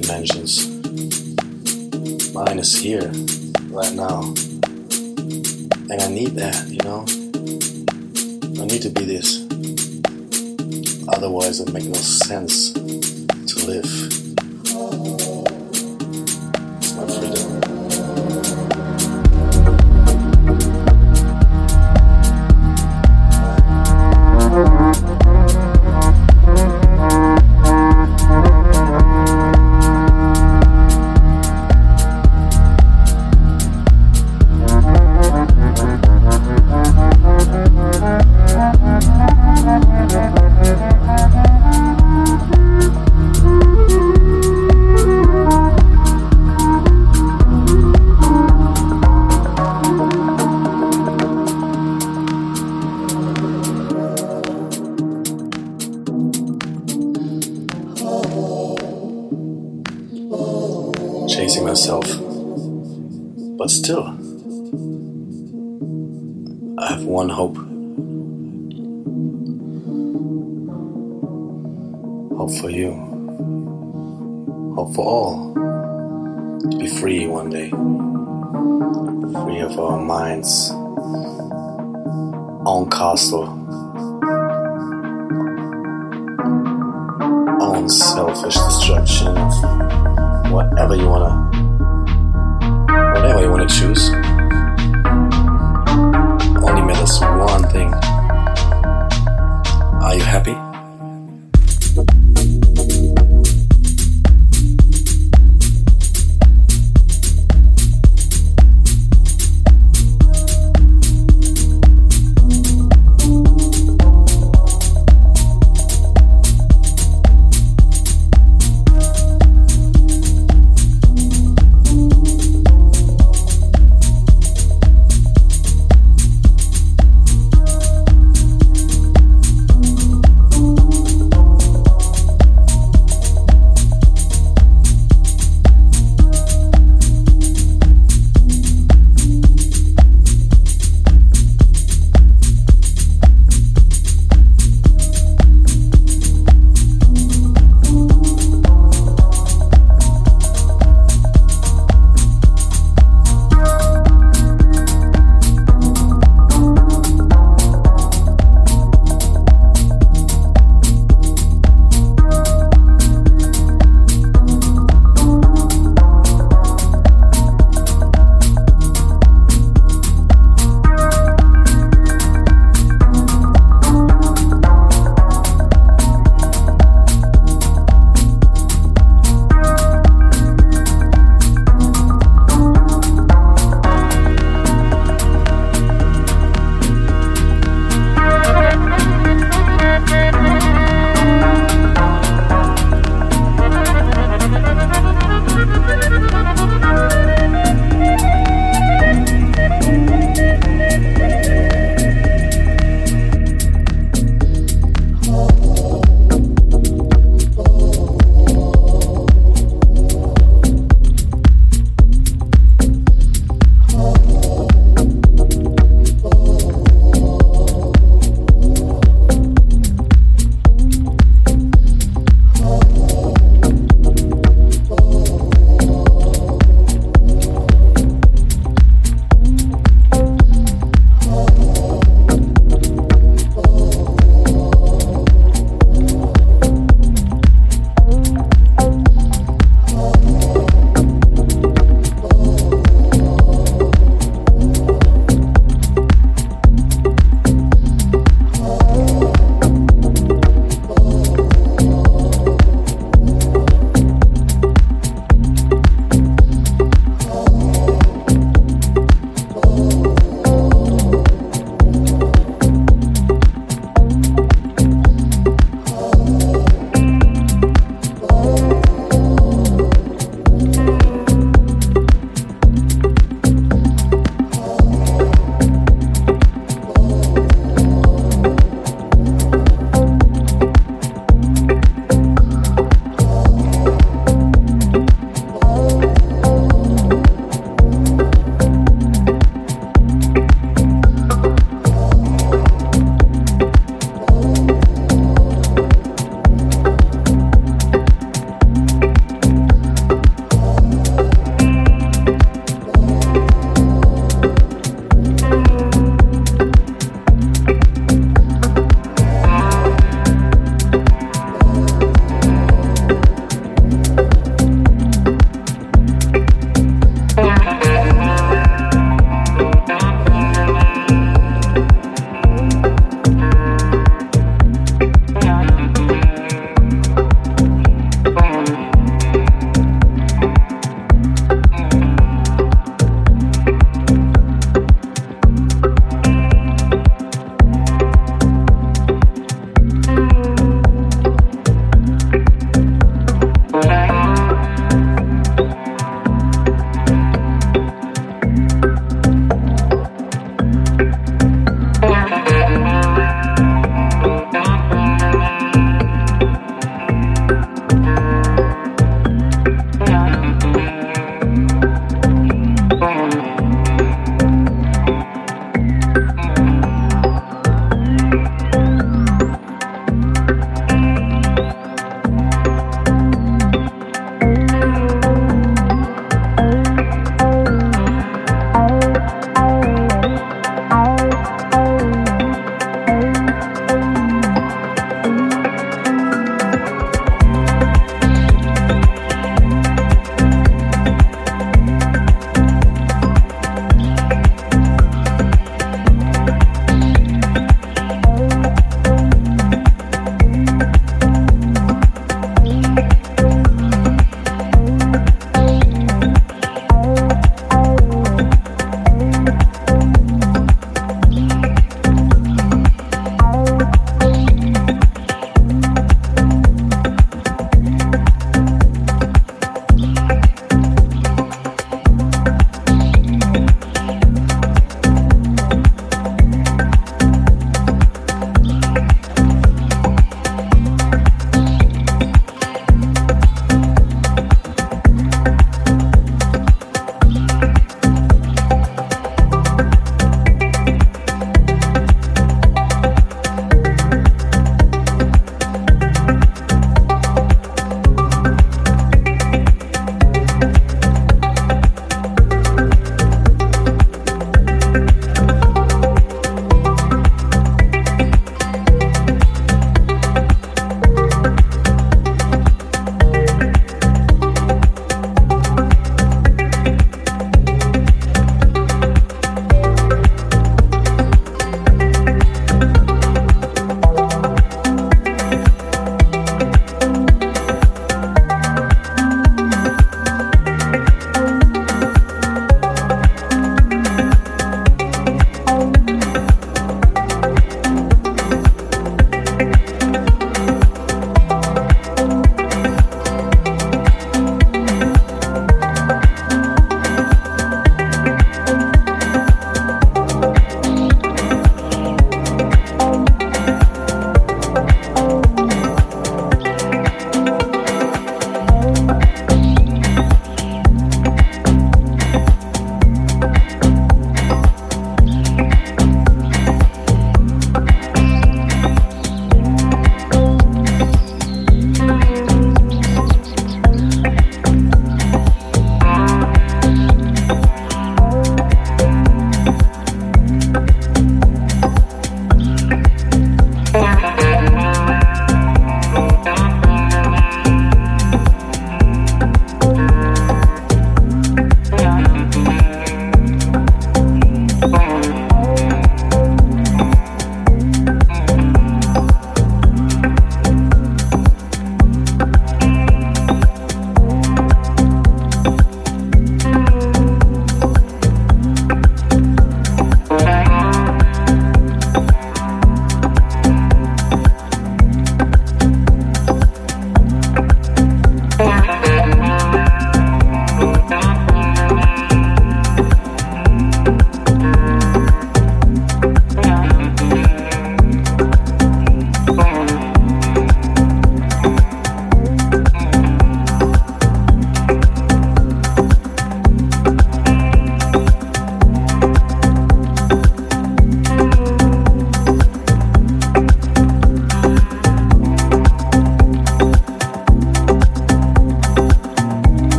dimensions. Mine is here, right now. And I need that, you know? I need to be this. Otherwise, it makes no sense to live.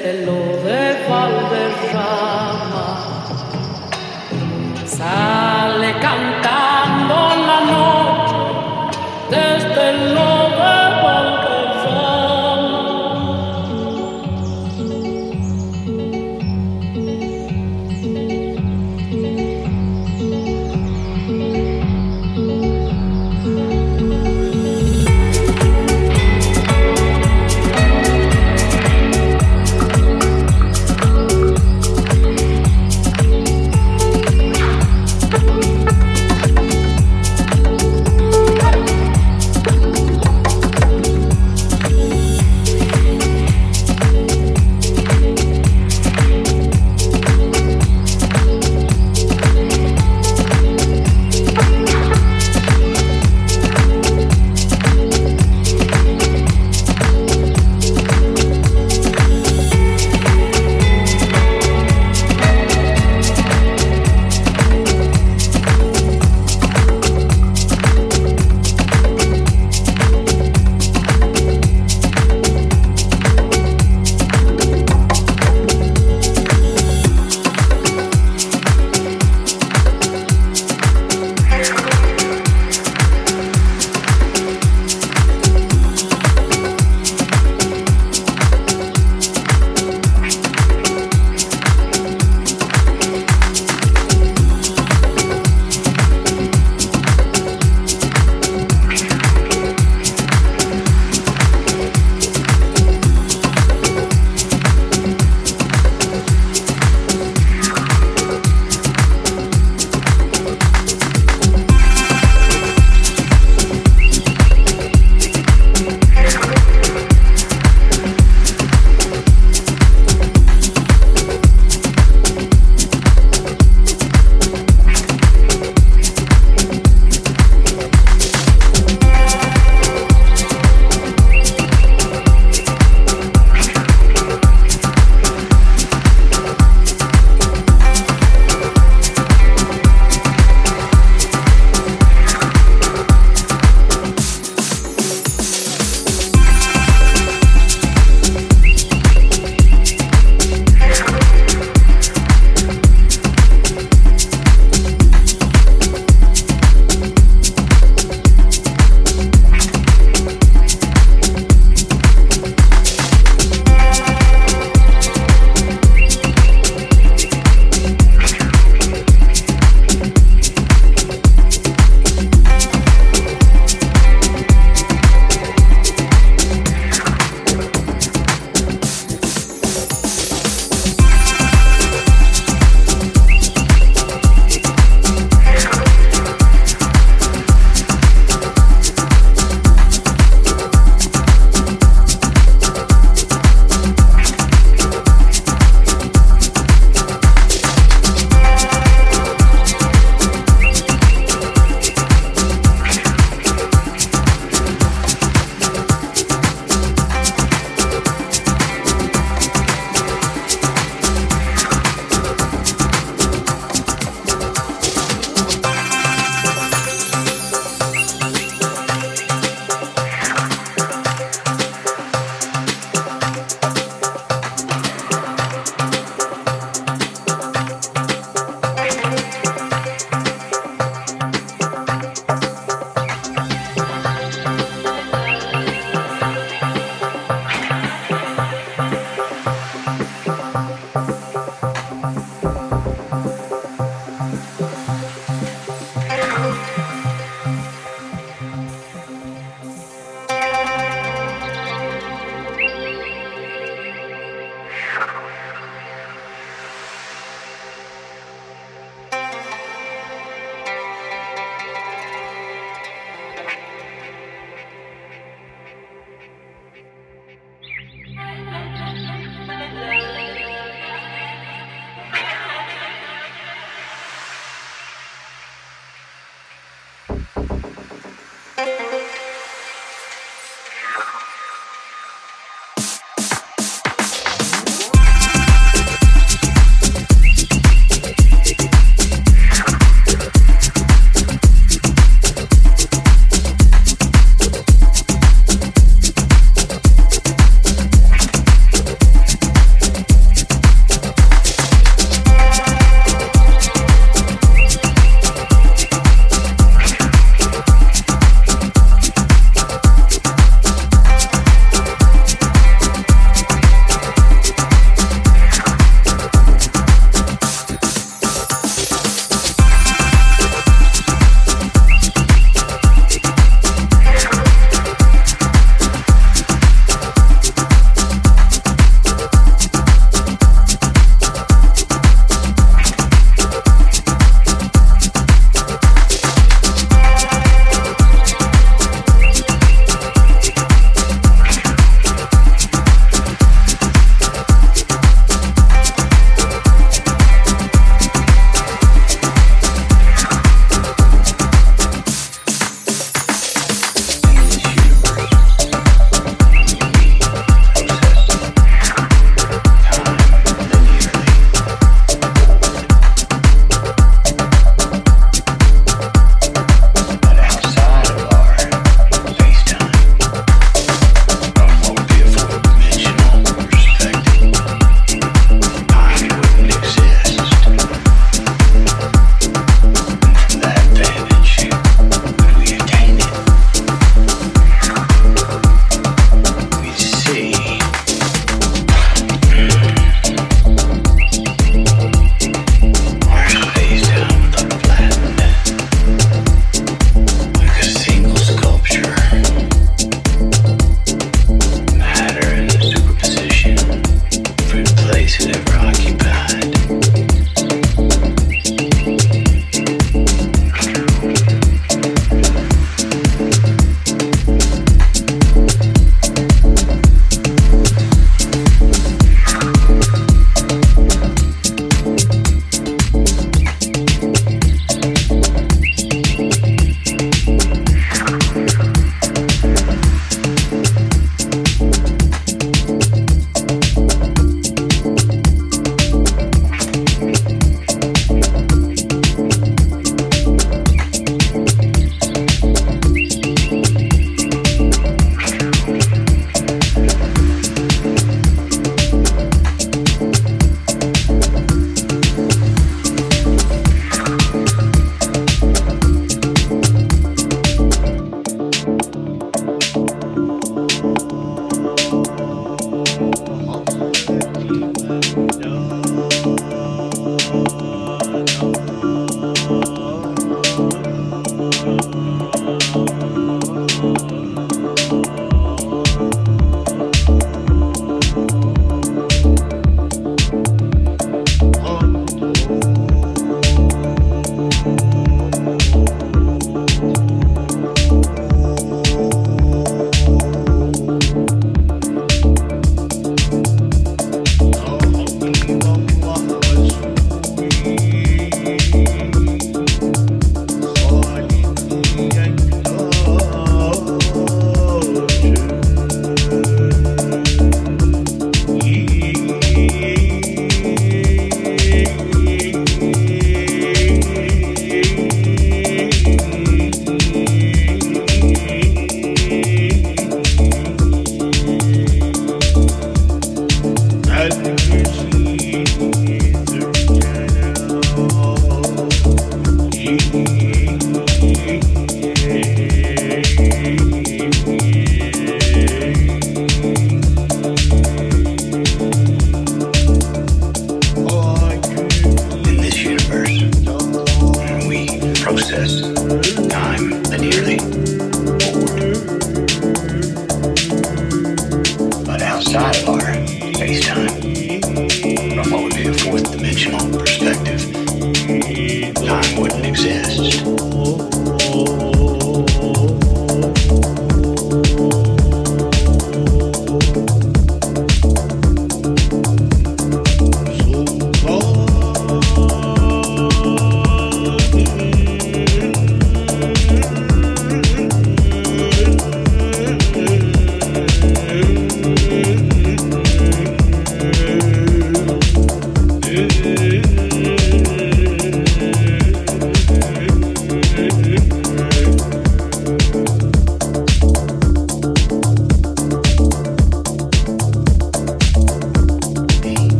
castello de Valderrama sale cantando